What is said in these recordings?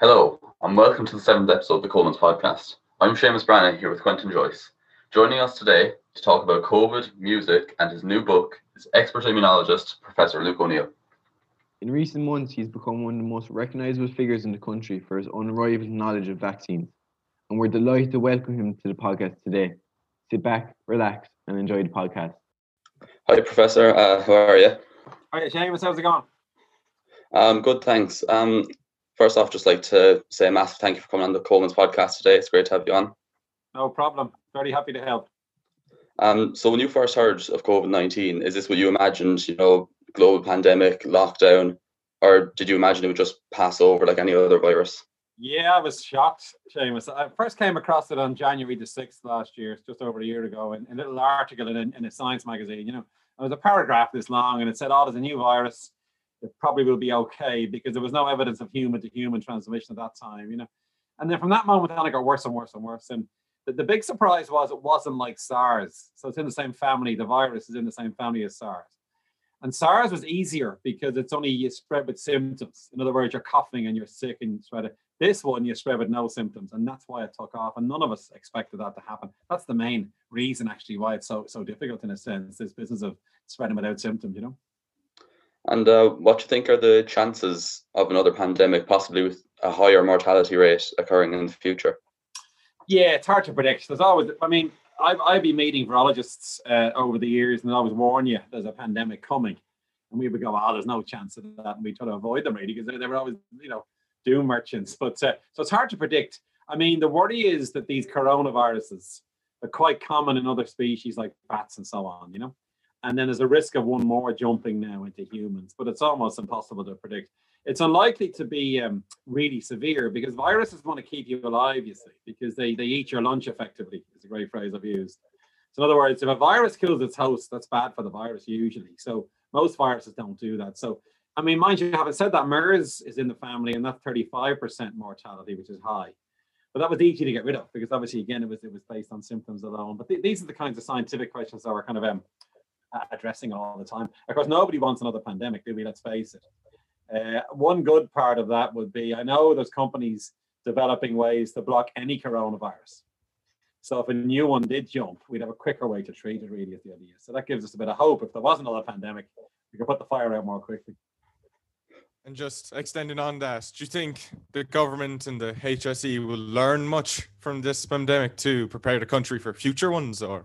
Hello, and welcome to the seventh episode of the Coleman's podcast. I'm Seamus Brannan here with Quentin Joyce. Joining us today to talk about COVID, music, and his new book is expert immunologist Professor Luke O'Neill. In recent months, he's become one of the most recognizable figures in the country for his unrivaled knowledge of vaccines, and we're delighted to welcome him to the podcast today. Sit back, relax, and enjoy the podcast. Hi, Professor. Uh, how are you? Hi, Seamus. How's it going? Um, good, thanks. Um, first off, just like to say a massive thank you for coming on the Coleman's podcast today. It's great to have you on. No problem. Very happy to help. Um, so when you first heard of COVID nineteen, is this what you imagined? You know, global pandemic, lockdown, or did you imagine it would just pass over like any other virus? Yeah, I was shocked, Seamus. I first came across it on January the 6th last year, just over a year ago, in, in a little article in, in a science magazine. You know, it was a paragraph this long and it said, oh, there's a new virus. It probably will be okay because there was no evidence of human to human transmission at that time, you know. And then from that moment on, it got worse and worse and worse. And the, the big surprise was it wasn't like SARS. So it's in the same family. The virus is in the same family as SARS. And SARS was easier because it's only you spread with symptoms. In other words, you're coughing and you're sick and you spread it. This one you spread with no symptoms, and that's why it took off. And none of us expected that to happen. That's the main reason, actually, why it's so so difficult in a sense. This business of spreading without symptoms, you know. And uh, what do you think are the chances of another pandemic, possibly with a higher mortality rate, occurring in the future? Yeah, it's hard to predict. There's always, I mean, I've, I've been meeting virologists uh, over the years and I always warn you there's a pandemic coming. And we would go, oh, there's no chance of that. And we try to avoid them really because they, they were always, you know, doom merchants. But uh, so it's hard to predict. I mean, the worry is that these coronaviruses are quite common in other species like bats and so on, you know? And then there's a risk of one more jumping now into humans, but it's almost impossible to predict. It's unlikely to be um, really severe because viruses want to keep you alive, you see, because they, they eat your lunch effectively, is a great phrase I've used. So, in other words, if a virus kills its host, that's bad for the virus usually. So, most viruses don't do that. So, I mean, mind you, having said that, MERS is in the family and that's 35% mortality, which is high. But that was easy to get rid of because obviously, again, it was it was based on symptoms alone. But th- these are the kinds of scientific questions that we're kind of um, addressing all the time. Of course, nobody wants another pandemic, do we? Let's face it. Uh, one good part of that would be I know there's companies developing ways to block any coronavirus. So if a new one did jump, we'd have a quicker way to treat it, really, is the idea. So that gives us a bit of hope. If there was another pandemic, we could put the fire out more quickly. And just extending on that, do you think the government and the HSE will learn much from this pandemic to prepare the country for future ones, or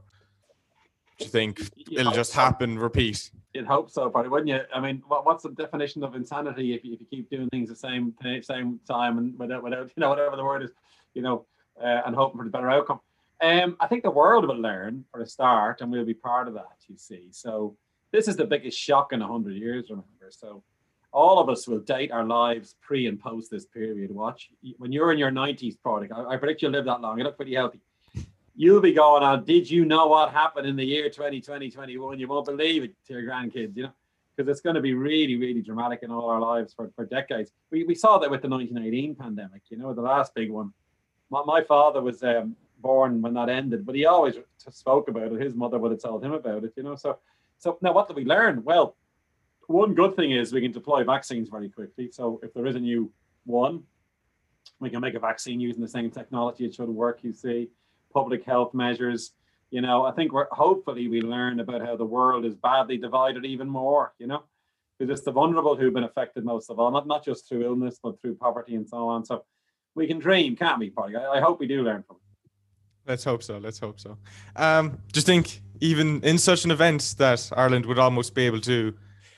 do you think You it'll just so. happen, repeat? You'd hope so, probably, wouldn't you? I mean, what, what's the definition of insanity if you, if you keep doing things the same same time and without without you know whatever the word is, you know, uh, and hoping for the better outcome? Um, I think the world will learn for a start, and we'll be part of that. You see, so this is the biggest shock in hundred years. Remember, so all of us will date our lives pre and post this period. Watch when you're in your nineties, product. I, I predict you'll live that long. You look pretty healthy you'll be going on, did you know what happened in the year 2020, 21? You won't believe it to your grandkids, you know, because it's going to be really, really dramatic in all our lives for, for decades. We, we saw that with the 1918 pandemic, you know, the last big one. My, my father was um, born when that ended, but he always spoke about it. His mother would have told him about it, you know. So, so now what did we learn? Well, one good thing is we can deploy vaccines very quickly. So if there is a new one, we can make a vaccine using the same technology. It should work, you see public health measures. You know, I think we're hopefully we learn about how the world is badly divided even more, you know, because it's the vulnerable who've been affected most of all, not, not just through illness, but through poverty and so on. So we can dream, can't we, Polly? I, I hope we do learn from it. Let's hope so. Let's hope so. Um, just think, even in such an event, that Ireland would almost be able to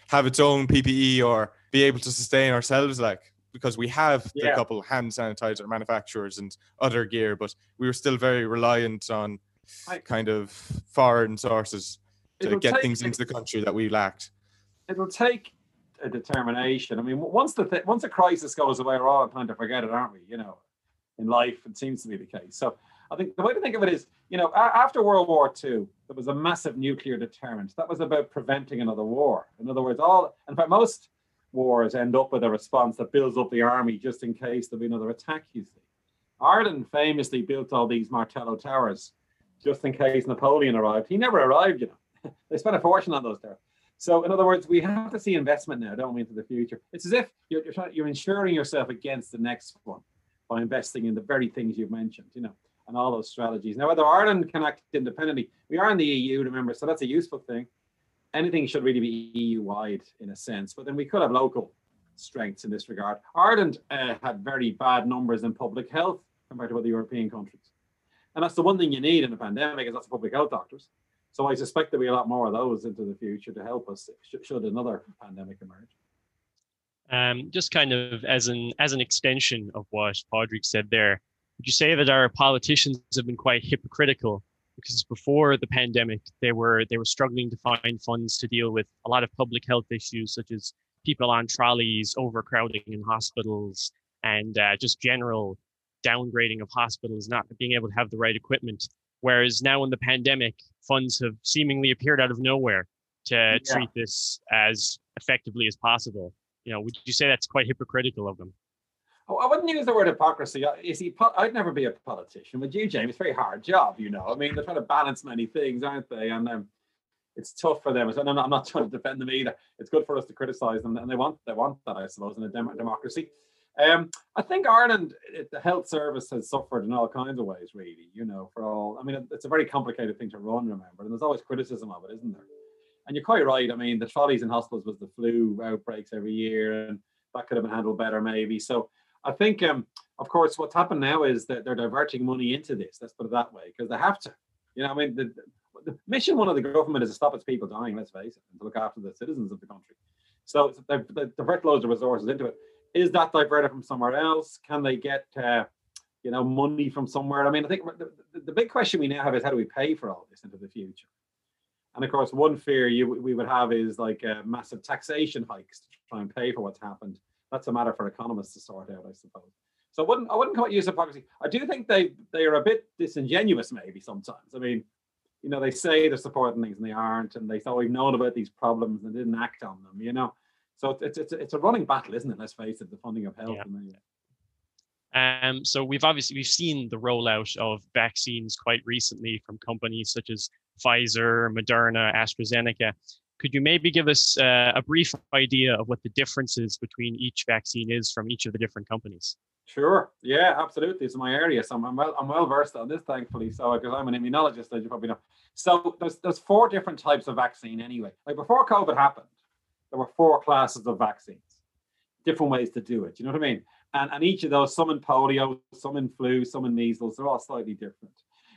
have its own PPE or be able to sustain ourselves, like because we have the couple hand sanitizer manufacturers and other gear, but we were still very reliant on I- kind of foreign sources to get take- things into the country that we lacked. It'll take a determination. I mean, once the th- once a crisis goes away, we're all inclined to forget it, aren't we? You know, in life, it seems to be the case. So I think the way to think of it is, you know, a- after World War II, there was a massive nuclear deterrent. That was about preventing another war. In other words, all in fact, most wars end up with a response that builds up the army just in case there'll be another attack. You see, Ireland famously built all these Martello towers just in case Napoleon arrived. He never arrived, you know. they spent a fortune on those towers. So, in other words, we have to see investment now, don't we, into the future? It's as if you're you're, trying, you're insuring yourself against the next one by investing in the very things you've mentioned, you know, and all those strategies. Now, whether Ireland can act independently, we are in the EU, remember, so that's a useful thing. Anything should really be EU wide in a sense, but then we could have local strengths in this regard. Ireland uh, had very bad numbers in public health compared to other European countries. And that's the one thing you need in a pandemic is that's public health doctors. So I suspect there'll be a lot more of those into the future to help us should another pandemic emerge. Um, just kind of as an as an extension of what Padraig said there, would you say that our politicians have been quite hypocritical because before the pandemic they were they were struggling to find funds to deal with a lot of public health issues such as people on trolleys, overcrowding in hospitals, and uh, just general downgrading of hospitals, not being able to have the right equipment. Whereas now in the pandemic, funds have seemingly appeared out of nowhere to yeah. treat this as effectively as possible. You know, would you say that's quite hypocritical of them? Oh, I wouldn't use the word hypocrisy. You see, I'd never be a politician. would you, James, it's a very hard job, you know. I mean, they're trying to balance many things, aren't they? And um, it's tough for them. And I'm not trying to defend them either. It's good for us to criticize them, and they want they want that, I suppose, in a dem- democracy. Um, I think Ireland, it, the health service has suffered in all kinds of ways, really. You know, for all. I mean, it's a very complicated thing to run. Remember, and there's always criticism of it, isn't there? And you're quite right. I mean, the trolleys in hospitals was the flu outbreaks every year, and that could have been handled better, maybe. So I think, um, of course, what's happened now is that they're diverting money into this. Let's put it that way, because they have to. You know, I mean, the, the mission one of the government is to stop its people dying. Let's face it, and to look after the citizens of the country. So they, divert loads of resources into it. Is that diverted from somewhere else? Can they get, uh, you know, money from somewhere? I mean, I think the, the, the, big question we now have is how do we pay for all this into the future? And of course, one fear you we would have is like uh, massive taxation hikes to try and pay for what's happened. That's a matter for economists to sort out, I suppose. So I wouldn't I wouldn't call it use hypocrisy. I do think they they are a bit disingenuous maybe sometimes. I mean, you know, they say they're supporting things and they aren't, and they thought we've known about these problems and didn't act on them. You know, so it's it's it's a running battle, isn't it? Let's face it, the funding of health. Yeah. Um, so we've obviously we've seen the rollout of vaccines quite recently from companies such as Pfizer, Moderna, AstraZeneca. Could you maybe give us uh, a brief idea of what the differences between each vaccine is from each of the different companies? Sure. Yeah, absolutely. It's my area, so I'm well, I'm well versed on this, thankfully. So, because I'm an immunologist, as you probably know. So, there's there's four different types of vaccine anyway. Like before COVID happened, there were four classes of vaccines, different ways to do it. You know what I mean? And and each of those, some in polio, some in flu, some in measles, they're all slightly different.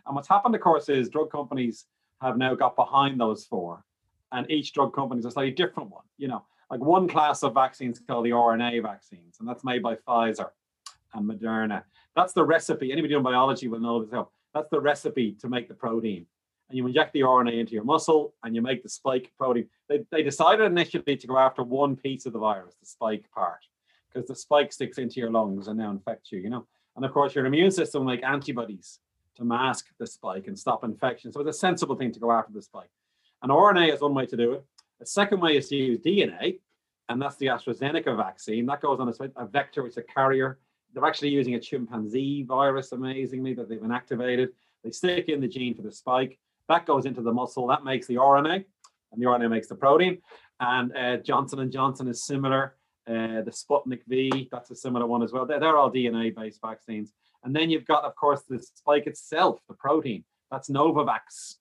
And what's happened, of course, is drug companies have now got behind those four, and each drug company is a slightly different one. You know, like one class of vaccines called the RNA vaccines, and that's made by Pfizer and Moderna. That's the recipe. Anybody doing biology will know this. Help. That's the recipe to make the protein. And you inject the RNA into your muscle and you make the spike protein. They, they decided initially to go after one piece of the virus, the spike part, because the spike sticks into your lungs and now infects you, you know. And of course, your immune system will make antibodies to mask the spike and stop infection. So it's a sensible thing to go after the spike. And RNA is one way to do it. The second way is to use DNA, and that's the AstraZeneca vaccine. That goes on a, a vector, it's a carrier they're actually using a chimpanzee virus, amazingly, that they've inactivated. They stick in the gene for the spike. That goes into the muscle. That makes the RNA, and the RNA makes the protein. And uh, Johnson and Johnson is similar. Uh, the Sputnik V, that's a similar one as well. They're, they're all DNA-based vaccines. And then you've got, of course, the spike itself, the protein. That's Novavax.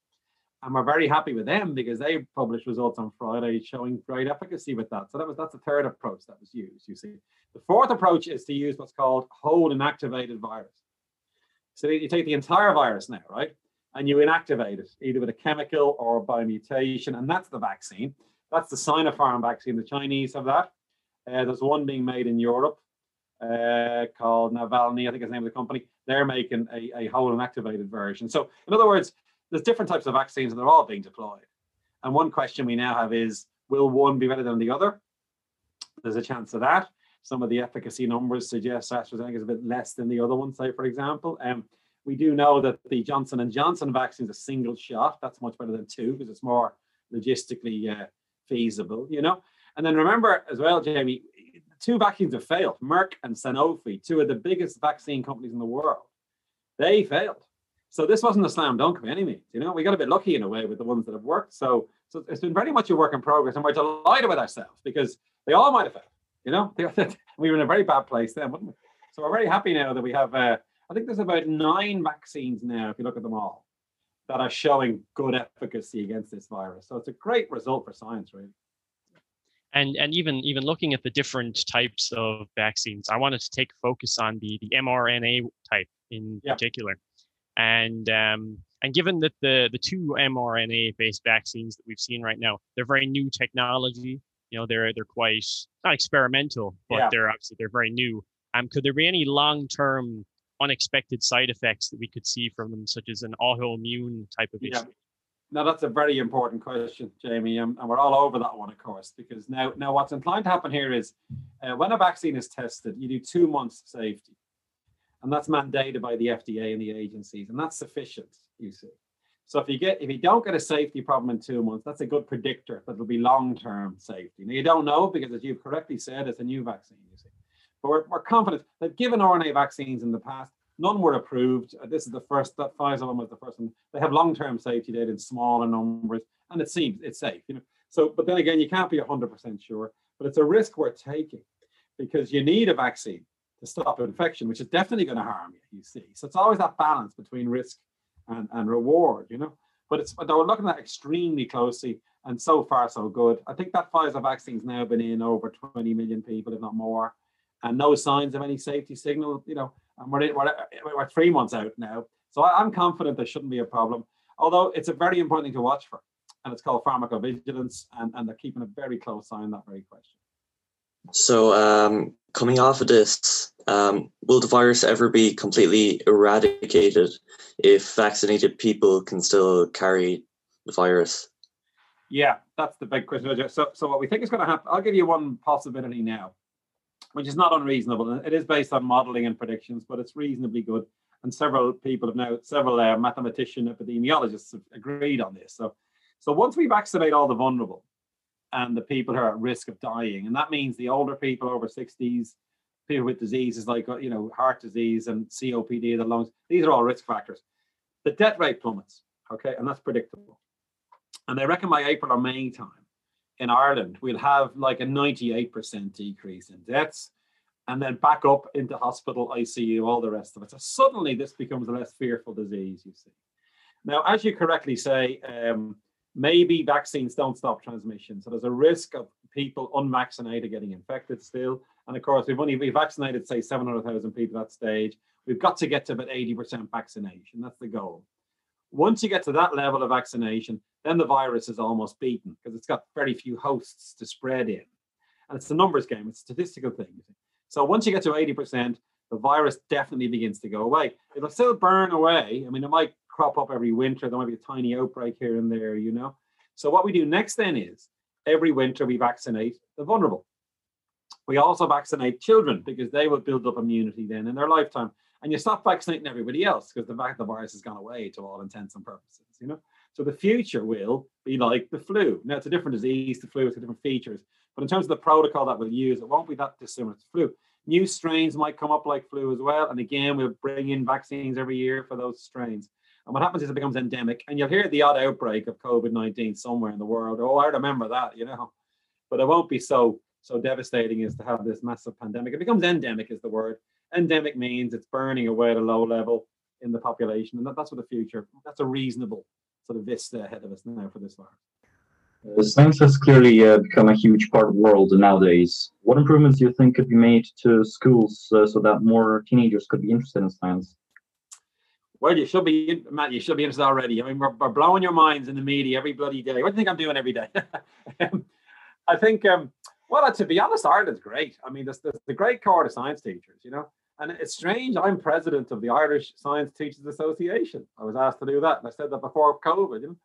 And we're very happy with them because they published results on Friday showing great efficacy with that. So that was that's the third approach that was used, you see. The fourth approach is to use what's called whole inactivated virus. So you take the entire virus now, right? And you inactivate it either with a chemical or by mutation, and that's the vaccine. That's the Sinopharm vaccine. The Chinese have that. Uh, there's one being made in Europe uh, called Navalny, I think is the name of the company. They're making a, a whole inactivated version. So, in other words, there's different types of vaccines and they're all being deployed. And one question we now have is will one be better than the other? There's a chance of that. Some of the efficacy numbers suggest AstraZeneca is a bit less than the other one, say, for example. Um, we do know that the Johnson and Johnson vaccine is a single shot. That's much better than two because it's more logistically uh, feasible, you know. And then remember as well, Jamie, two vaccines have failed. Merck and Sanofi, two of the biggest vaccine companies in the world, they failed. So this wasn't a slam dunk by any means. You know, we got a bit lucky in a way with the ones that have worked. So So it's been very much a work in progress, and we're delighted with ourselves because they all might have failed. You know, we were in a very bad place then, wouldn't we? So we're very happy now that we have. Uh, I think there's about nine vaccines now, if you look at them all, that are showing good efficacy against this virus. So it's a great result for science, really. And and even even looking at the different types of vaccines, I wanted to take focus on the the mRNA type in yeah. particular. And um, and given that the the two mRNA based vaccines that we've seen right now, they're very new technology. You know, they're they're quite not experimental, but yeah. they're obviously they're very new. Um, could there be any long term unexpected side effects that we could see from them, such as an autoimmune type of issue? Now that's a very important question, Jamie, and, and, we're all over that one, of course, because now, now what's inclined to happen here is uh, when a vaccine is tested, you do two months safety, and that's mandated by the FDA and the agencies, and that's sufficient. You see, so if you get if you don't get a safety problem in two months, that's a good predictor that it'll be long-term safety. Now you don't know because, as you've correctly said, it's a new vaccine. You see, but we're, we're confident that given RNA vaccines in the past, None were approved. Uh, this is the first, that Pfizer one was the first one. They have long-term safety data in smaller numbers, and it seems it's safe. You know, so but then again, you can't be 100% sure, but it's a risk worth taking because you need a vaccine to stop infection, which is definitely going to harm you. You see, so it's always that balance between risk and, and reward. You know, but it's they were looking at extremely closely, and so far so good. I think that Pfizer vaccine's now been in over 20 million people, if not more, and no signs of any safety signal. You know and we're, we're, we're three months out now. So I, am confident there shouldn't be a problem. Although it's a very important thing to watch for, and it's called pharmacovigilance, and, and they're keeping a very close eye on that very question. So, um, coming off of this, um, will the virus ever be completely eradicated if vaccinated people can still carry the virus? Yeah, that's the big question. So, so what we think is going to happen, I'll give you one possibility now which is not unreasonable. It is based on modeling and predictions, but it's reasonably good. And several people have now, several uh, mathematician epidemiologists have agreed on this. So, so once we vaccinate all the vulnerable and the people who are at risk of dying, and that means the older people over 60s, people with diseases like uh, you know heart disease and COPD, the lungs, these are all risk factors. The death rate plummets, okay, and that's predictable. And they reckon by April or May time, in Ireland, we'll have like a 98% decrease in deaths and then back up into hospital, ICU, all the rest of it. So suddenly this becomes a less fearful disease, you see. Now, as you correctly say, um, maybe vaccines don't stop transmission. So there's a risk of people unvaccinated getting infected still. And of course, we've only we vaccinated, say, 700,000 people at that stage. We've got to get to about 80% vaccination. That's the goal. Once you get to that level of vaccination, then the virus is almost beaten because it's got very few hosts to spread in. And it's a numbers game, it's a statistical thing. So once you get to 80%, the virus definitely begins to go away. It'll still burn away. I mean, it might crop up every winter. There might be a tiny outbreak here and there, you know. So what we do next then is every winter we vaccinate the vulnerable. We also vaccinate children because they will build up immunity then in their lifetime and you stop vaccinating everybody else because the fact the virus has gone away to all intents and purposes, you know. So the future will be like the flu. Now it's a different disease, the flu has different features, but in terms of the protocol that we'll use, it won't be that dissimilar to flu. New strains might come up like flu as well, and again we'll bring in vaccines every year for those strains. And what happens is it becomes endemic, and you'll hear the odd outbreak of COVID nineteen somewhere in the world. Oh, I remember that, you know, but it won't be so so devastating as to have this massive pandemic. It becomes endemic, is the word endemic means it's burning away at a low level in the population, and that, that's what the future. That's a reasonable sort of vista ahead of us now for this virus. Uh, science has clearly uh, become a huge part of the world nowadays. What improvements do you think could be made to schools uh, so that more teenagers could be interested in science? Well, you should be, Matt. You should be interested already. I mean, we're, we're blowing your minds in the media every bloody day. What do you think I'm doing every day? I think um, well, to be honest, Ireland's great. I mean, there's, there's the great core of science teachers, you know. And it's strange. I'm president of the Irish Science Teachers Association. I was asked to do that, and I said that before COVID, you know.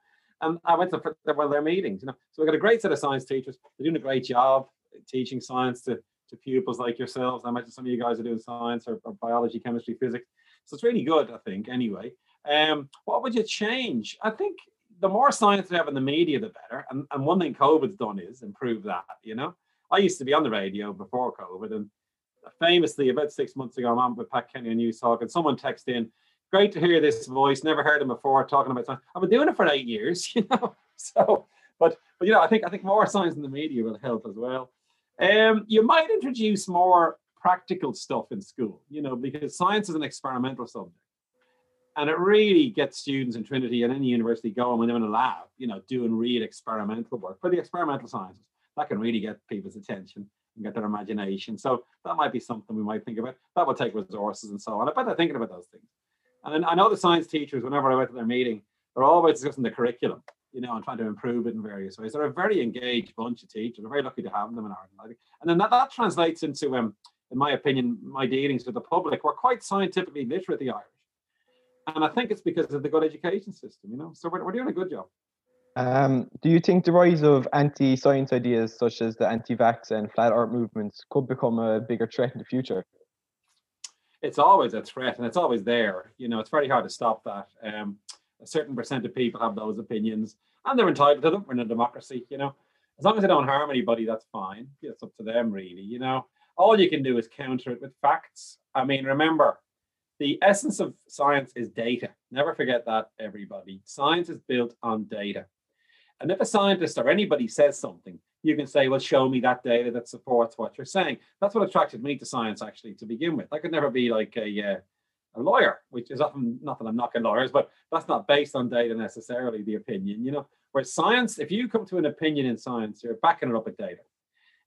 And I went to one of their meetings, you know. So we've got a great set of science teachers. They're doing a great job teaching science to, to pupils like yourselves. I imagine some of you guys are doing science or, or biology, chemistry, physics. So it's really good, I think, anyway. Um, what would you change? I think the more science we have in the media, the better. And, and one thing COVID's done is improve that, you know. I used to be on the radio before COVID, and famously, about six months ago, I'm on with Pat Kenny on Newstalk, and someone texted in, "Great to hear this voice. Never heard him before talking about science. I've been doing it for eight years, you know." So, but but you know, I think I think more science in the media will help as well. Um, you might introduce more practical stuff in school, you know, because science is an experimental subject. And it really gets students in Trinity and any university going when they're in a lab, you know, doing real experimental work for the experimental sciences. That can really get people's attention and get their imagination. So that might be something we might think about. That will take resources and so on. I bet they're thinking about those things. And then I know the science teachers, whenever I went to their meeting, they're always discussing the curriculum, you know, and trying to improve it in various ways. They're a very engaged bunch of teachers. We're very lucky to have them in Ireland. And then that, that translates into, um, in my opinion, my dealings with the public. We're quite scientifically literate, the Irish. And I think it's because of the good education system, you know. So we're, we're doing a good job. Um, do you think the rise of anti-science ideas such as the anti-vax and flat earth movements could become a bigger threat in the future? It's always a threat and it's always there. You know, it's very hard to stop that. Um, a certain percent of people have those opinions and they're entitled to them. We're in a democracy, you know. As long as they don't harm anybody, that's fine. It's up to them, really, you know. All you can do is counter it with facts. I mean, remember, the essence of science is data. Never forget that, everybody. Science is built on data. And if a scientist or anybody says something, you can say, well, show me that data that supports what you're saying. That's what attracted me to science, actually, to begin with. I could never be like a, uh, a lawyer, which is often not that I'm knocking lawyers, but that's not based on data necessarily, the opinion, you know. Where science, if you come to an opinion in science, you're backing it up with data.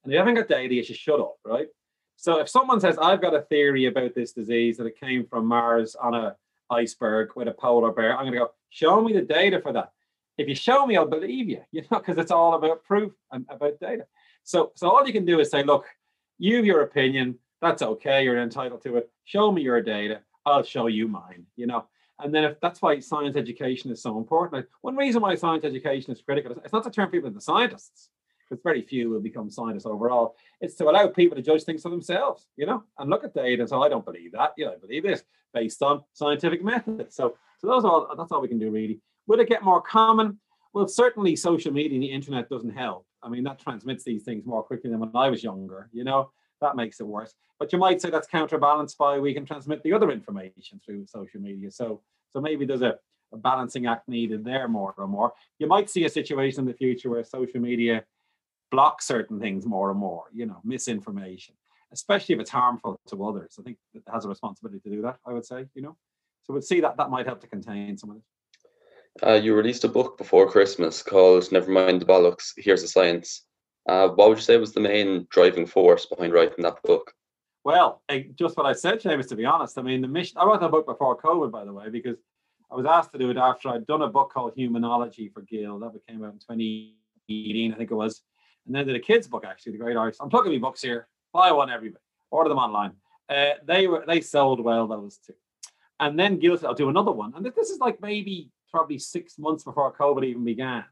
And if you haven't got data, you should shut up, right? So if someone says, I've got a theory about this disease that it came from Mars on a iceberg with a polar bear, I'm going to go, show me the data for that. If you show me, I'll believe you, you know, because it's all about proof and about data. So, so all you can do is say, look, you have your opinion. That's okay. You're entitled to it. Show me your data. I'll show you mine, you know. And then if that's why science education is so important. Like, one reason why science education is critical, is it's not to turn people into scientists, because very few will become scientists overall. It's to allow people to judge things for themselves, you know, and look at data and say, I don't believe that. You know, I believe this based on scientific methods. So, so those all, that's all we can do really. Will it get more common? Well, certainly social media and the internet doesn't help. I mean, that transmits these things more quickly than when I was younger, you know, that makes it worse. But you might say that's counterbalanced by we can transmit the other information through social media. So, so maybe there's a, a balancing act needed there more and more. You might see a situation in the future where social media block certain things more and more, you know, misinformation, especially if it's harmful to others. I think it has a responsibility to do that, I would say, you know. So we'll see that that might help to contain some of it. Uh, you released a book before Christmas called Never Mind the Bollocks, Here's the Science. Uh, what would you say was the main driving force behind writing that book? Well, just what I said, Seamus, to be honest. I mean, the mission, I wrote that book before COVID, by the way, because I was asked to do it after I'd done a book called Humanology for Gill. That came out in 2018, I think it was. And then did a kids' book, actually, The Great Irish. I'm plugging me books here. Buy one, everybody. Order them online. Uh, they were they sold well, those two. And then said, I'll do another one. And this is like maybe probably six months before COVID even began.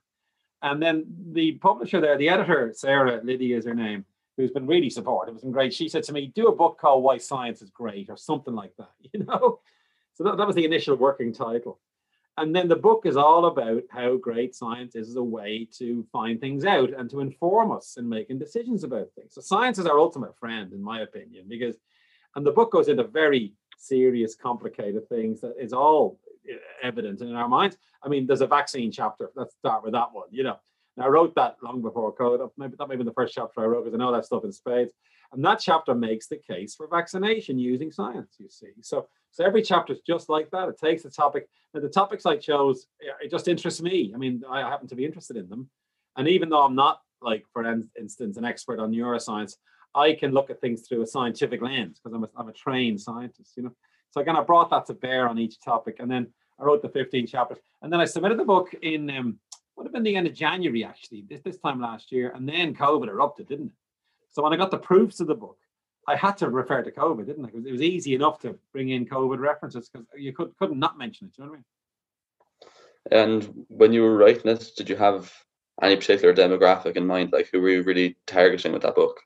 And then the publisher there, the editor, Sarah Liddy is her name, who's been really supportive, has been great. She said to me, do a book called Why Science is Great or something like that, you know? So that, that was the initial working title. And then the book is all about how great science is as a way to find things out and to inform us in making decisions about things. So science is our ultimate friend, in my opinion, because, and the book goes into very serious, complicated things that is all eh, evident in our minds. I mean, there's a vaccine chapter. Let's start with that one. You know, I wrote that long before COVID. Maybe that may be the first chapter I wrote because I know that stuff in spades. And that chapter makes the case for vaccination using science. You see, so so every chapter is just like that. It takes a topic. And the topics I chose, it just interests me. I mean, I happen to be interested in them. And even though I'm not, like, for instance, an expert on neuroscience, I can look at things through a scientific lens because I'm a, I'm a trained scientist, you know. So again, I brought that to bear on each topic, and then I wrote the 15 chapters, and then I submitted the book in um, would have been the end of January actually, this, this time last year, and then COVID erupted, didn't it? So when I got the proofs of the book, I had to refer to COVID, didn't I? It was, it was easy enough to bring in COVID references because you could couldn't not mention it. you know what I mean? And when you were writing it, did you have any particular demographic in mind? Like who were you really targeting with that book?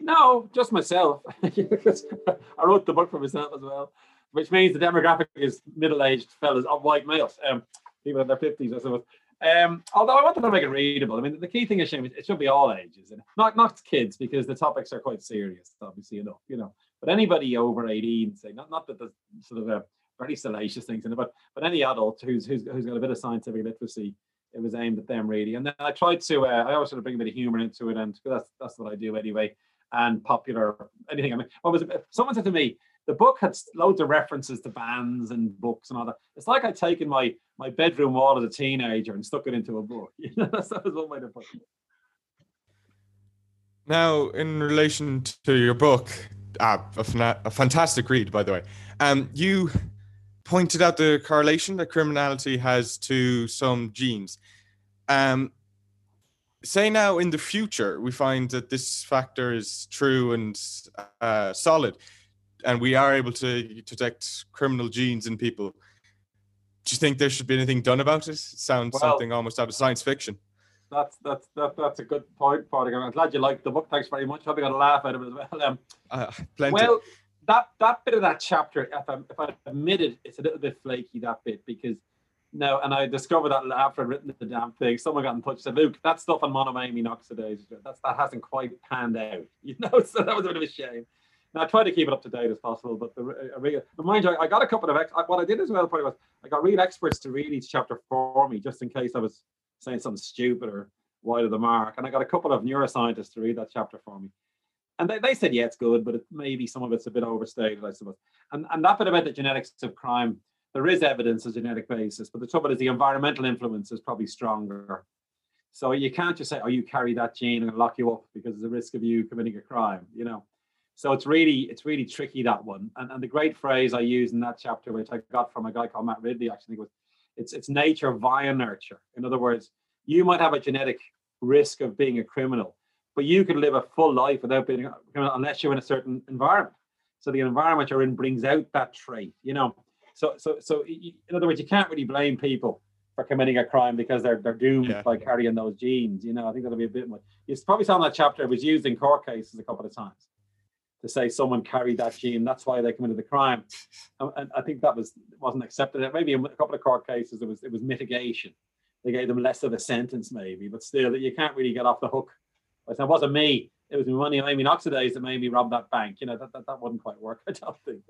No, just myself. I wrote the book for myself as well, which means the demographic is middle-aged fellas, of white males, um, people in their fifties, I suppose. Um, although I wanted to make it readable. I mean, the key thing is, it should be all ages, and not not kids because the topics are quite serious, obviously enough, you know. But anybody over eighteen, say, not not that there's sort of a very salacious things in it, but but any adult who's who's, who's got a bit of scientific literacy it was aimed at them really. And then I tried to, uh, I always sort of bring a bit of humor into it, and that's that's what I do anyway. And popular anything. I mean, what was it? Someone said to me, the book had loads of references to bands and books and all that. It's like I'd taken my my bedroom wall as a teenager and stuck it into a book. You know, that was one way to put it. Now, in relation to your book, ah, a, a fantastic read, by the way. Um, you pointed out the correlation that criminality has to some genes. Um, say now in the future we find that this factor is true and uh, solid, and we are able to detect criminal genes in people. Do you think there should be anything done about it? it sounds well, something almost out of science fiction. That's that's that, that's a good point, Patrick. I'm glad you liked the book. Thanks very much. Probably got a laugh out of it as well. Um, uh, plenty. Well, that that bit of that chapter, if I if I admit it, it's a little bit flaky that bit because no, and I discovered that after I'd written the damn thing, someone got in touch and said, "Luke, that stuff on monoamine oxidase, that's that hasn't quite panned out, you know." So that was a bit of a shame. Now I try to keep it up to date as possible, but the, uh, mind you, I got a couple of ex- what I did as well. Probably was I got real experts to read each chapter for me, just in case I was saying something stupid or wide of the mark. And I got a couple of neuroscientists to read that chapter for me and they, they said, yeah, it's good, but it, maybe some of it's a bit overstated, I suppose. And, and that bit about the genetics of crime, there is evidence of genetic basis, but the trouble is the environmental influence is probably stronger. So you can't just say, oh, you carry that gene and lock you up because there's a risk of you committing a crime, you know. So it's really, it's really tricky that one. And, and the great phrase I use in that chapter, which I got from a guy called Matt Ridley, actually, was it's it's nature via nurture. In other words, you might have a genetic risk of being a criminal, but you could live a full life without being a criminal unless you're in a certain environment. So the environment you're in brings out that trait, you know. So so so in other words, you can't really blame people for committing a crime because they're they're doomed yeah. by carrying those genes. You know, I think that'll be a bit much. It's probably saw in that chapter it was used in court cases a couple of times to say someone carried that gene, that's why they committed the crime. And, and I think that was wasn't accepted. Maybe in a couple of court cases it was it was mitigation. They gave them less of a sentence, maybe, but still, you can't really get off the hook I said, it wasn't me. It was my monoamine oxidase that made me rob that bank. You know, that, that, that wouldn't quite work, I don't think.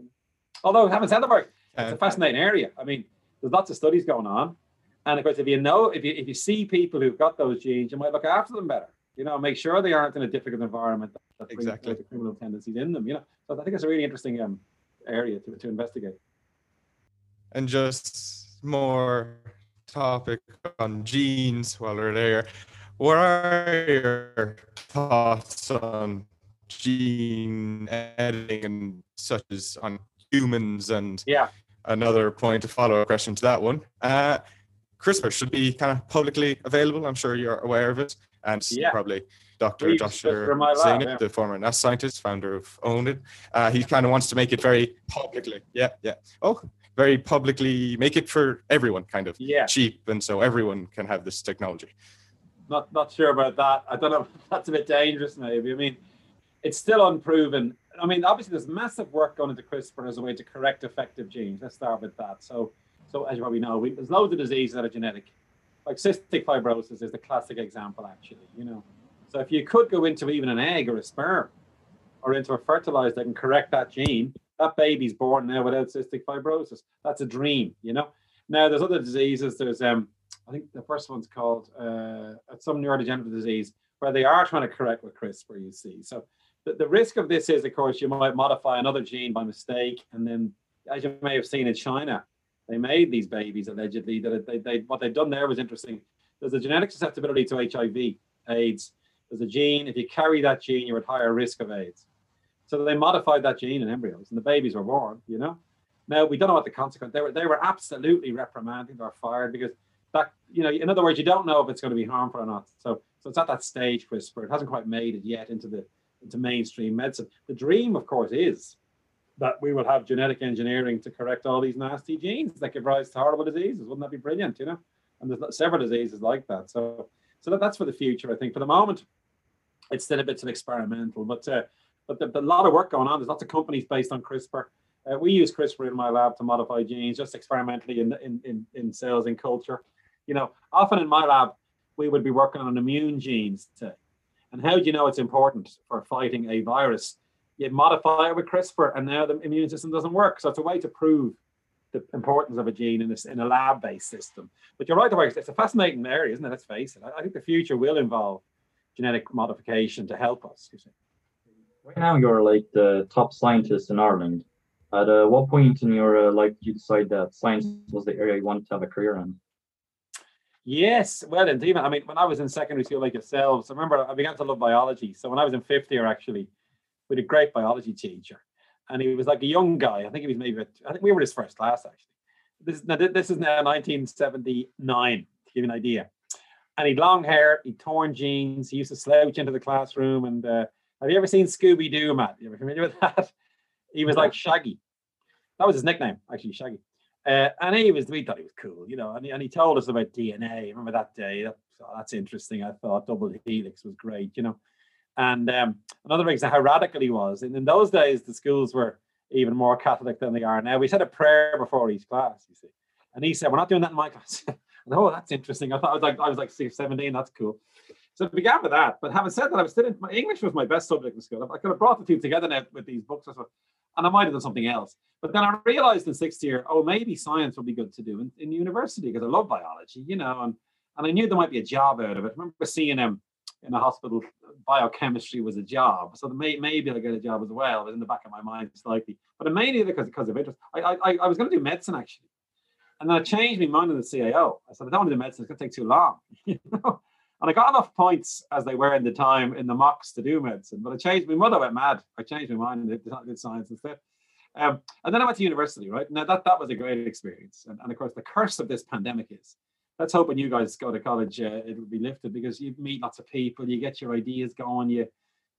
Although having said that, it's a uh, fascinating area. I mean, there's lots of studies going on. And of course, if you know, if you if you see people who've got those genes, you might look after them better. You know, make sure they aren't in a difficult environment that, that exactly. brings criminal tendencies in them. You know, so I think it's a really interesting um, area to, to investigate. And just more topic on genes while we're there. What are your thoughts on gene editing and such as on humans and yeah another point a follow-up question to that one uh, CRISPR should be kind of publicly available. I'm sure you're aware of it, and yeah. probably Dr. Josiah Zayner, the former NASA scientist, founder of OwnIt. Uh, he kind of wants to make it very publicly. Yeah, yeah. Oh, very publicly make it for everyone, kind of yeah. cheap, and so everyone can have this technology not not sure about that. I don't know. That's a bit dangerous, maybe. I mean, it's still unproven. I mean, obviously, there's massive work going into CRISPR as a way to correct defective genes. Let's start with that. So, so as you probably know, we, there's loads of diseases that are genetic. Like cystic fibrosis is the classic example, actually. You know, so if you could go into even an egg or a sperm, or into a fertilizer can correct that gene, that baby's born now without cystic fibrosis. That's a dream, you know. Now there's other diseases. There's um I think the first one's called uh, some neurodegenerative disease, where they are trying to correct with CRISPR, you see. So the, the risk of this is, of course, you might modify another gene by mistake. And then, as you may have seen in China, they made these babies allegedly that they, they what they've done there was interesting. There's a genetic susceptibility to HIV, AIDS. There's a gene. If you carry that gene, you're at higher risk of AIDS. So they modified that gene in embryos, and the babies were born. You know. Now we don't know what the consequence. They were they were absolutely reprimanded. Were fired because that you know, in other words, you don't know if it's going to be harmful or not. So so it's at that stage, CRISPR. It hasn't quite made it yet into the into mainstream medicine. The dream, of course, is that we will have genetic engineering to correct all these nasty genes that give rise to horrible diseases. Wouldn't that be brilliant? You know, and there's several diseases like that. So so that, that's for the future. I think for the moment, it's still a bit of experimental, but uh, but there's a lot of work going on. There's lots of companies based on CRISPR. Uh, we use CRISPR in my lab to modify genes just experimentally in, in, in, in cells in culture. You know, often in my lab, we would be working on immune genes. To, and how do you know it's important for fighting a virus? You modify it with CRISPR, and now the immune system doesn't work. So it's a way to prove the importance of a gene in, this, in a lab-based system. But you're right, it's a fascinating area, isn't it? Let's face it. I, I think the future will involve genetic modification to help us. You see. Right now, you're like the top scientist in Ireland. At uh, what point in your uh, life did you decide that science was the area you wanted to have a career in? Yes, well, indeed. I mean, when I was in secondary school, like yourselves, I remember I began to love biology. So when I was in fifth year, actually, with a great biology teacher, and he was like a young guy. I think he was maybe, I think we were his first class actually. This, now, this is now 1979, to give you an idea. And he'd long hair, he'd torn jeans. He used to slouch into the classroom. And uh, have you ever seen Scooby Doo, Matt? You ever familiar with that? He was like Shaggy. That was his nickname, actually, Shaggy. Uh, and he was, we thought he was cool, you know, and he, and he told us about DNA. Remember that day? That, oh, that's interesting. I thought double helix was great, you know. And um, another example, how radical he was. And in those days, the schools were even more Catholic than they are now. We said a prayer before each class, you see. And he said, We're not doing that in my class. oh, that's interesting. I thought I was like, I was like 17, that's cool. So it began with that. But having said that, I was still in my English was my best subject in school. I could have brought the two together now with these books, and I might have done something else. But then I realized in sixth year, oh, maybe science would be good to do in, in university because I love biology, you know, and and I knew there might be a job out of it. I remember seeing him in a hospital, biochemistry was a job. So may, maybe I'll get a job as well. Was in the back of my mind slightly. But mainly because, because of interest. I, I, I was going to do medicine actually. And then I changed my mind in the CAO. I said, I don't want to do medicine. It's going to take too long. And I got enough points as they were in the time in the mocks to do medicine. But I changed, my mother went mad. I changed my mind and did science instead. Um, and then I went to university, right? Now that, that was a great experience. And, and of course, the curse of this pandemic is let's hope when you guys go to college, uh, it'll be lifted because you meet lots of people, you get your ideas going, you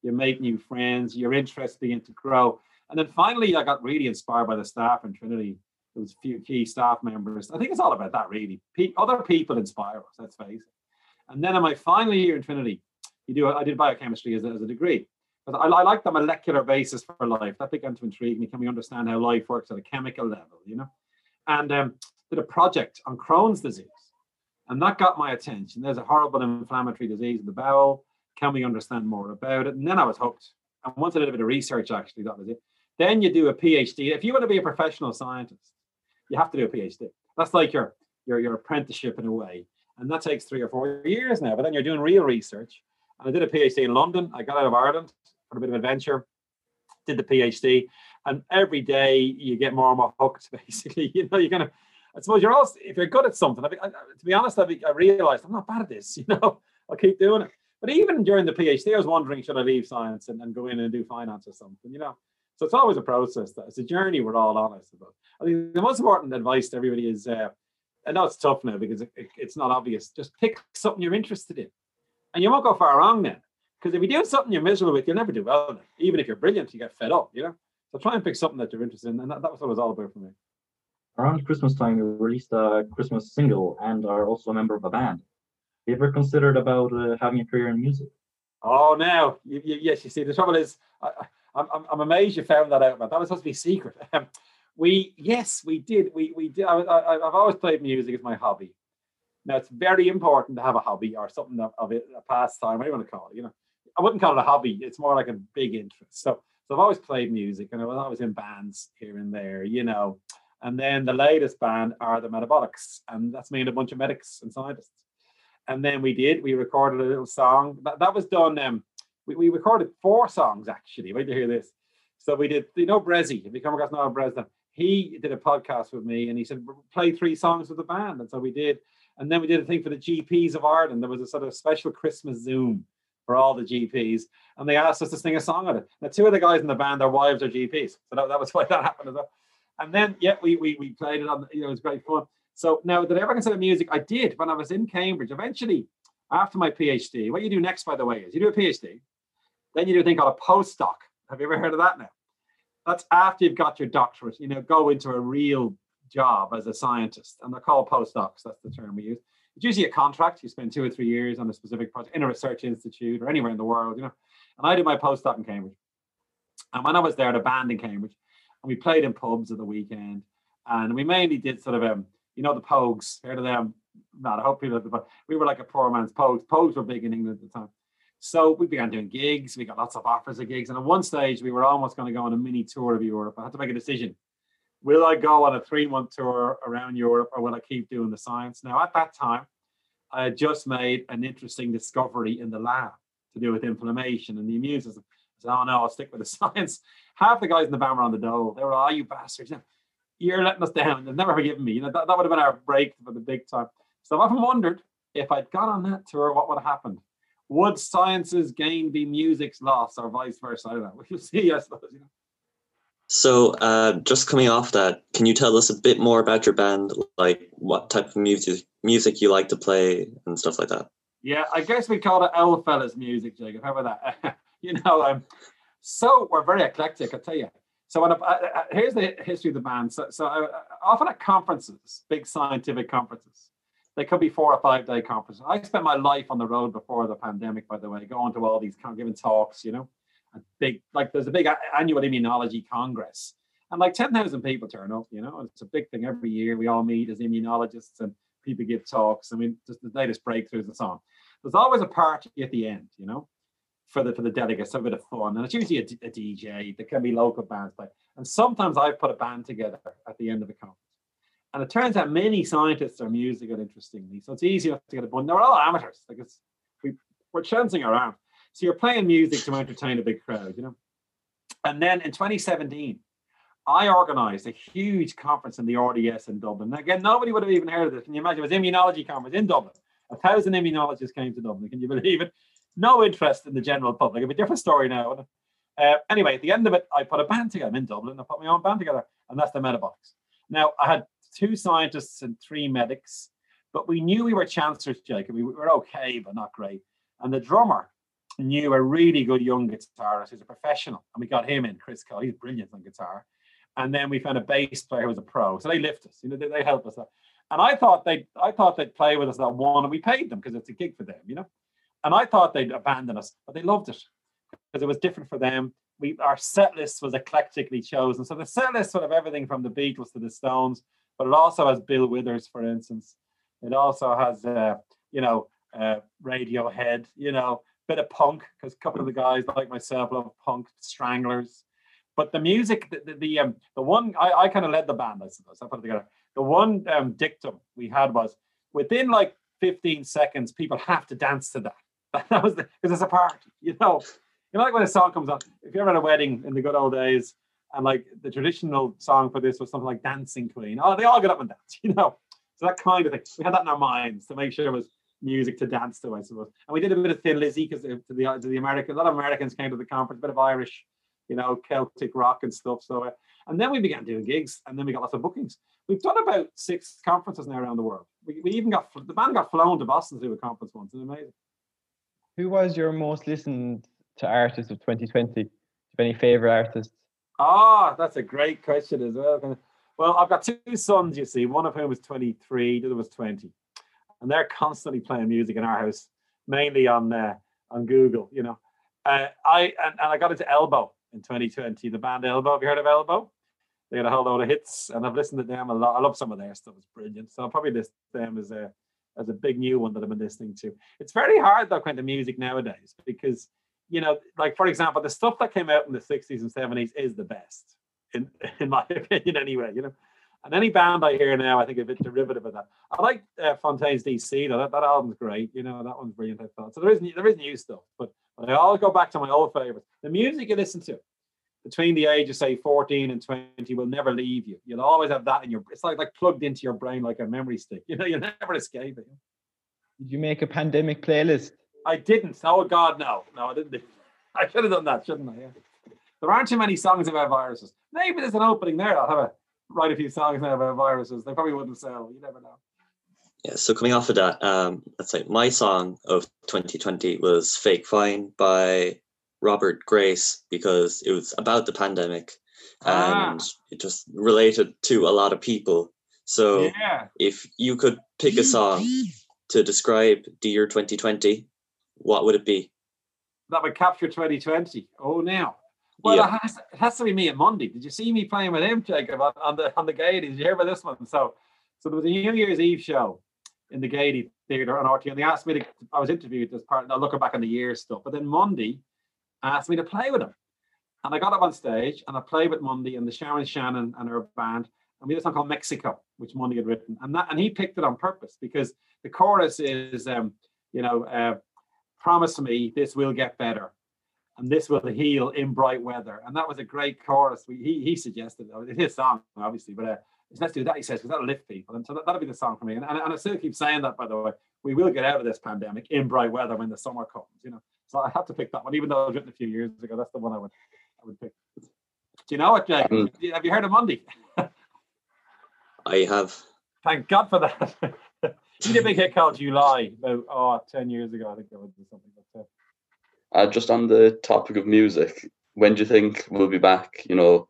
you make new friends, your interests begin to grow. And then finally, I got really inspired by the staff in Trinity. There was a few key staff members. I think it's all about that, really. Pe- other people inspire us. Let's face it. And then in my final year in Trinity, you do I did biochemistry as a, as a degree. But I, I like the molecular basis for life. That began to intrigue me. Can we understand how life works at a chemical level? You know, and um, did a project on Crohn's disease and that got my attention. There's a horrible inflammatory disease in the bowel. Can we understand more about it? And then I was hooked. And once I did a bit of research, actually, that was it. Then you do a PhD. If you want to be a professional scientist, you have to do a PhD. That's like your your, your apprenticeship in a way. And that takes three or four years now. But then you're doing real research. And I did a PhD in London. I got out of Ireland for a bit of adventure, did the PhD. And every day you get more and more hooked, basically. You know, you're going to I suppose you're also if you're good at something. I, I, to be honest, I, I realized I'm not bad at this. You know, I'll keep doing it. But even during the PhD, I was wondering should I leave science and, and go in and do finance or something. You know, so it's always a process. That it's a journey we're all on. I suppose. I think the most important advice to everybody is. Uh, I know it's tough now because it, it, it's not obvious. Just pick something you're interested in, and you won't go far wrong then. Because if you do something you're miserable with, you'll never do well. Even if you're brilliant, you get fed up. You know. So try and pick something that you're interested in, and that, that was what it was all about for me around Christmas time, you released a Christmas single and are also a member of a band. Have you ever considered about uh, having a career in music? Oh, no. You, you, yes, you see, the trouble is, I, am I'm, I'm amazed you found that out, but that was supposed to be secret. Um, we, yes, we did. We, we did. I, I, I've always played music as my hobby. Now, it's very important to have a hobby or something of, of it, a pastime, whatever you want to call it. You know, I wouldn't call it a hobby. It's more like a big interest. So, so I've always played music and I was always in bands here and there, you know. And then the latest band are the Metabollix, and that's me and a bunch of medics and scientists. And then we did, we recorded a little song. That, that was done, um, we, we recorded four songs actually. Wait to hear this. So we did, you know, Bressie, if you come across Niall Breslin, he did a podcast with me and he said, play three songs with the band. And so we did. And then we did a thing for the GPs of Ireland. There was a sort of special Christmas Zoom for all the GPs. And they asked us to sing a song on it. Now, two of the guys in the band, their wives are GPs. So that, that was why that happened as well. And then, yeah, we, we, we played it on, you know, it was great fun. So now, did I ever consider music? I did when I was in Cambridge. Eventually, after my PhD, what you do next, by the way, is you do a PhD, then you do a thing called a postdoc. Have you ever heard of that now? That's after you've got your doctorate, you know, go into a real job as a scientist. And they're called postdocs. That's the term we use. It's usually a contract. You spend two or three years on a specific project in a research institute or anywhere in the world, you know. And I did my postdoc in Cambridge. And when I was there, the band in Cambridge, and we played in pubs at the weekend. And we mainly did sort of um, you know, the Pogues. Heard of them? Not. I hope people. But we were like a poor man's Pogues. Pogues were big in England at the time. So we began doing gigs. We got lots of offers of gigs, and at one stage we were almost going to go on a mini tour of Europe. I had to make a decision. will I go on a three month tour around Europe or will I keep doing the science? Now, at that time, I had just made an interesting discovery in the lab to do with inflammation and the immune system. I said, oh no, I'll stick with the science. Half the guys in the band were on the dole. They were, oh, you bastards. You're letting us down. They've never forgiven me. You know, that, that would have been our break for the big time. So I've often wondered if I'd gone on that tour, what would have happened? Would science's gain be music's loss or vice versa? I don't know. We'll see, I suppose. You know? So, uh, just coming off that, can you tell us a bit more about your band, like what type of music music you like to play and stuff like that? Yeah, I guess we call it old fellas music, Jacob. How about that? you know, um, so we're very eclectic, I tell you. So, when I, uh, here's the history of the band. So, so uh, often at conferences, big scientific conferences, they could be four or five day conferences. I spent my life on the road before the pandemic, by the way, going to all these giving talks, you know a big like there's a big annual immunology congress and like 10,000 people turn up you know it's a big thing every year we all meet as immunologists and people give talks i mean just the latest breakthroughs and so on there's always a party at the end you know for the for the delegates a bit of fun and it's usually a, a dj there can be local bands play and sometimes i put a band together at the end of the conference and it turns out many scientists are musical interestingly so it's easy enough to get a bun they're all amateurs like it's we, we're chancing around so you're playing music to entertain a big crowd, you know. And then in 2017, I organized a huge conference in the RDS in Dublin. Again, nobody would have even heard of this. Can you imagine? It was immunology conference in Dublin. A thousand immunologists came to Dublin. Can you believe it? No interest in the general public. It'd be a different story now. Uh, anyway, at the end of it, I put a band together. I'm in Dublin. I put my own band together, and that's the Metabollix. Now, I had two scientists and three medics, but we knew we were chancellors, Jacob. We were okay, but not great. And the drummer knew a really good young guitarist who's a professional, and we got him in, Chris Cole. He's brilliant on guitar. And then we found a bass player who was a pro. So they lift us, you know, they, they help us. And I thought they I thought they'd play with us that one, and we paid them because it's a gig for them, you know. And I thought they'd abandon us, but they loved it because it was different for them. We our set list was eclectically chosen. So the set list sort of everything from the Beatles to the Stones, but it also has Bill Withers, for instance. It also has uh, you know, uh, Radiohead, you know, bit of punk because a couple of the guys like myself love punk, Stranglers. But the music, the the, the um the one I, I kind of led the band, I suppose. I put it together. The one um, dictum we had was within like 15 seconds, people have to dance to that. that was because it's a party, you know. You know, like when a song comes on, if you're at a wedding in the good old days, and like the traditional song for this was something like Dancing Queen. Oh, they all get up and dance, you know. So that kind of thing. We had that in our minds to make sure it was music to dance to, I suppose. And we did a bit of Thin Lizzy because to the to the American, a lot of Americans came to the conference, a bit of Irish, you know, Celtic rock and stuff. So, uh, and then we began doing gigs, and then we got lots of bookings. We've done about six conferences now around the world. We, we even got the band got flown to Boston to do a conference once. It's amazing. Who was your most listened to artist of 2020? any favorite artists? Ah, that's a great question as well. Well, I've got two sons, you see, one of whom was 23, the other was 20 and they're constantly playing music in our house, mainly on uh, on Google. You know, uh, I and, and I got into Elbow in 2020. The band Elbow. Have you heard of Elbow? They had a whole load of hits, and I've listened to them a lot. I love some of their stuff; it's brilliant. So I'll probably list them as a as a big new one that I've been listening to. It's very hard though, kind of music nowadays, because you know, like for example, the stuff that came out in the 60s and 70s is the best, in in my opinion, anyway. You know, and any band I hear now, I think a bit derivative of that. I like uh, Fontaines DC though. That, that album's great. You know, that one's brilliant. I thought so. There is there is new stuff, but, I always go back to my old favorites. The music you listen to between the age of say 14 and 20 will never leave you. You'll always have that in your. It's like like plugged into your brain like a memory stick. You know, you'll never escape it. Did you make a pandemic playlist? I didn't. Oh God, no, no, I didn't. I should have done that, shouldn't I? Yeah. There aren't too many songs about viruses. Maybe there's an opening there. I'll have a write a few songs now about viruses. They probably wouldn't sell. You never know. Yeah, so coming off of that, um, let's say my song of 2020 was Fake Fine by Robert Grace because it was about the pandemic ah. and it just related to a lot of people. So yeah. if you could pick a song to describe the year 2020, what would it be? That would capture 2020. Oh, now. Well, yeah. it, has, it, has, to be me at Mundy. Did you see me playing with him, Jacob, on, on the on the Gaiety? Did you hear about this one? So, so there was a New Year's Eve show in the Gaiety Theatre on RT, and they asked me to. I was interviewed as part. Now looking back on the year stuff, but then Mundy asked me to play with him, And I got up on stage and I played with Mundy and the Sharon Shannon and her band. And we had a song called Mexico, which Mundy had written. And that and he picked it on purpose because the chorus is um, you know, uh, promise me this will get better and this will heal in bright weather. And that was a great chorus. We, he, he suggested it. his song, obviously, but uh, let's do that, he says, because that'll lift people. And so that, will be the song for me. And, and, and I still keep saying that, by the way. We will get out of this pandemic in bright weather when the summer comes, you know. So I had to pick that one, even though it was written a few years ago. That's the one I would, I would pick. Do you know what, Jake? Um, have you heard of Mundy? I have. Thank God for that. he did a big hit called July about oh, 10 years ago, I think it was something like that. Uh, just on the topic of music, when do you think we'll be back? You know,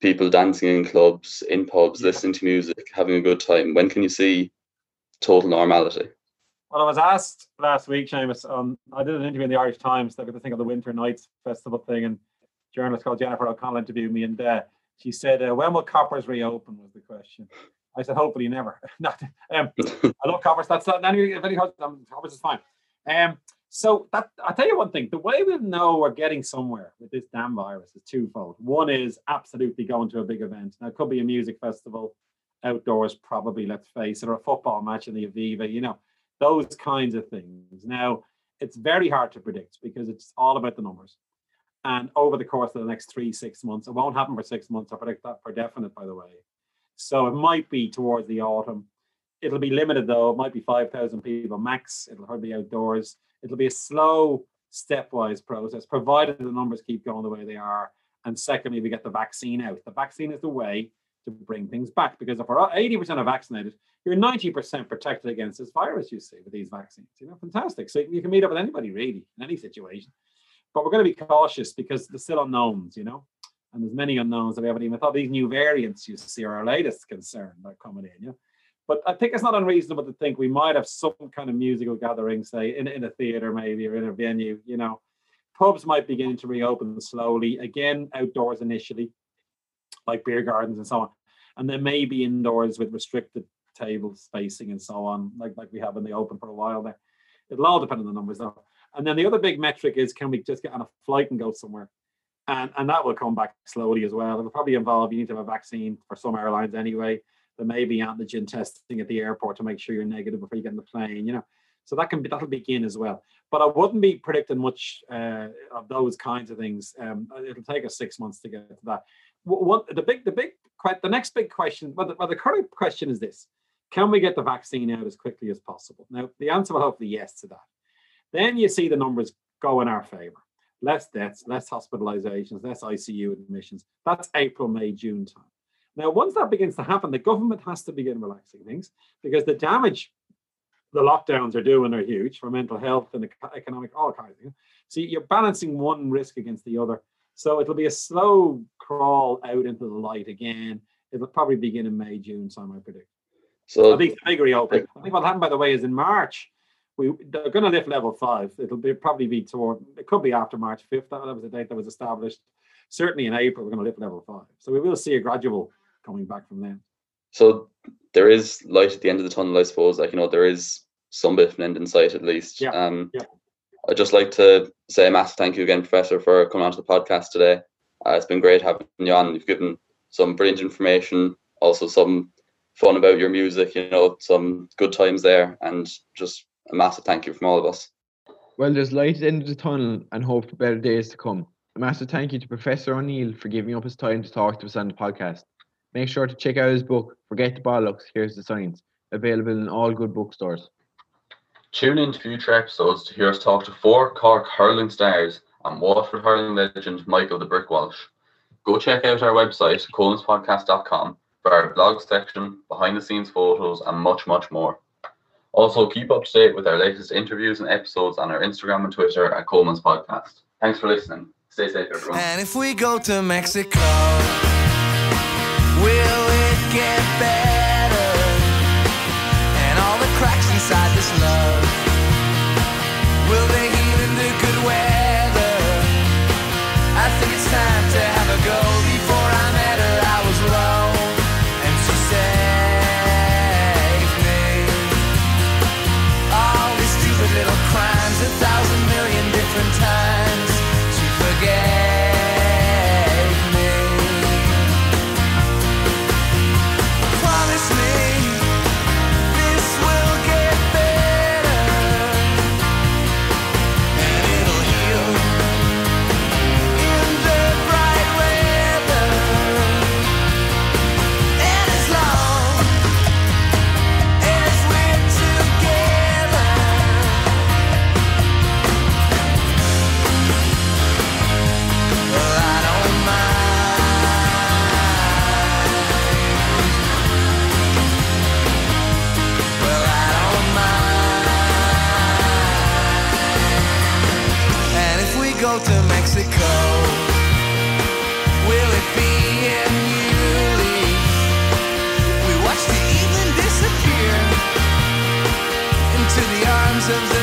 people dancing in clubs, in pubs, yeah. listening to music, having a good time. When can you see total normality? Well, I was asked last week, Seamus. Um, I did an interview in the Irish Times. They got to think of the Winter Nights Festival thing, and journalist called Jennifer O'Connell interviewed me, and uh, she said, uh, "When will Coppers reopen?" Was the question. I said, "Hopefully never." not. Um, I love Coppers. That's not. Any, if any um, Coppers is fine. Um, so that I'll tell you one thing: the way we know we're getting somewhere with this damn virus is twofold. One is absolutely going to a big event. Now it could be a music festival, outdoors, probably. Let's face it, or a football match in the Aviva. You know, those kinds of things. Now it's very hard to predict because it's all about the numbers. And over the course of the next three, six months, it won't happen for six months. I predict that for definite, by the way. So it might be towards the autumn. It'll be limited though. It might be 5,000 people max. It'll hardly be outdoors It'll be a slow, stepwise process, provided the numbers keep going the way they are. And secondly, we get the vaccine out. The vaccine is the way to bring things back because if we're 80% are vaccinated, you're 90% protected against this virus, you see, with these vaccines. You know, fantastic. So you can meet up with anybody really in any situation. But we're going to be cautious because there's still unknowns, you know, and there's many unknowns that we haven't even thought. These new variants you see are our latest concern that are coming in, you know. But I think it's not unreasonable to think we might have some kind of musical gathering, say in, in a theater maybe or in a venue. You know, pubs might begin to reopen slowly again, outdoors initially, like beer gardens and so on, and they may be indoors with restricted table spacing and so on, like like we have in the open for a while there. It'll all depend on the numbers though. And then the other big metric is can we just get on a flight and go somewhere? And and that will come back slowly as well. It'll probably involve you need to have a vaccine for some airlines anyway there may be antigen testing at the airport to make sure you're negative before you get in the plane, you know. So that can be that'll begin as well. But I wouldn't be predicting much uh, of those kinds of things. Um, it'll take us six months to get to that. What the big the big the next big question, well the, the current question is this: Can we get the vaccine out as quickly as possible? Now the answer will hopefully yes to that. Then you see the numbers go in our favor. Less deaths, less hospitalizations, less ICU admissions. That's April, May, June time. Now, once that begins to happen, the government has to begin relaxing things because the damage the lockdowns are doing are huge for mental health and economic, all kinds of things. So you're balancing one risk against the other. So it'll be a slow crawl out into the light again. It'll probably begin in May, June time, I predict. So I think the big reopen. I think what happened, by the way, is in March, we they're going to lift level five. It'll be probably be toward. It could be after March fifth. That, was the date that was established. Certainly in April, we're going to lift level five. So we will see a gradual coming back from them. So there is light at the end of the tunnel, I suppose. Like you know, there is some bit of an end in sight at least. Yeah. Um, yeah. I'd just like to say a massive thank you again, Professor, for coming onto the podcast today. Uh, it's been great having you on. You've given some brilliant information, also some fun about your music. You know, some good times there, and just a massive thank you from all of us. Well, there's light at the end of the tunnel, and hope for better days to come. A massive thank you to Professor O'Neill for giving up his time to talk to us on the podcast. Make sure to check out his book, Forget the Bollocks, Here's the Science, available in all good bookstores. Tune in to future episodes to hear us talk to four Cork hurling stars and Waterford hurling legend Michael the Brick Walsh. Go check out our website, colemanspodcast.com, for our blog section, behind the scenes photos, and much, much more. Also, keep up to date with our latest interviews and episodes on our Instagram and Twitter at Coleman's Podcast. Thanks for listening. Stay safe, everyone. And if we go to Mexico. Will it get better? Inside this love, will they heal into good weather? I think it's time to have a go. Before I met her, I was alone, and she saved me. All these stupid little crimes, a thousand million different times. go to Mexico? Will it be in Uli? We watch the evening disappear into the arms of the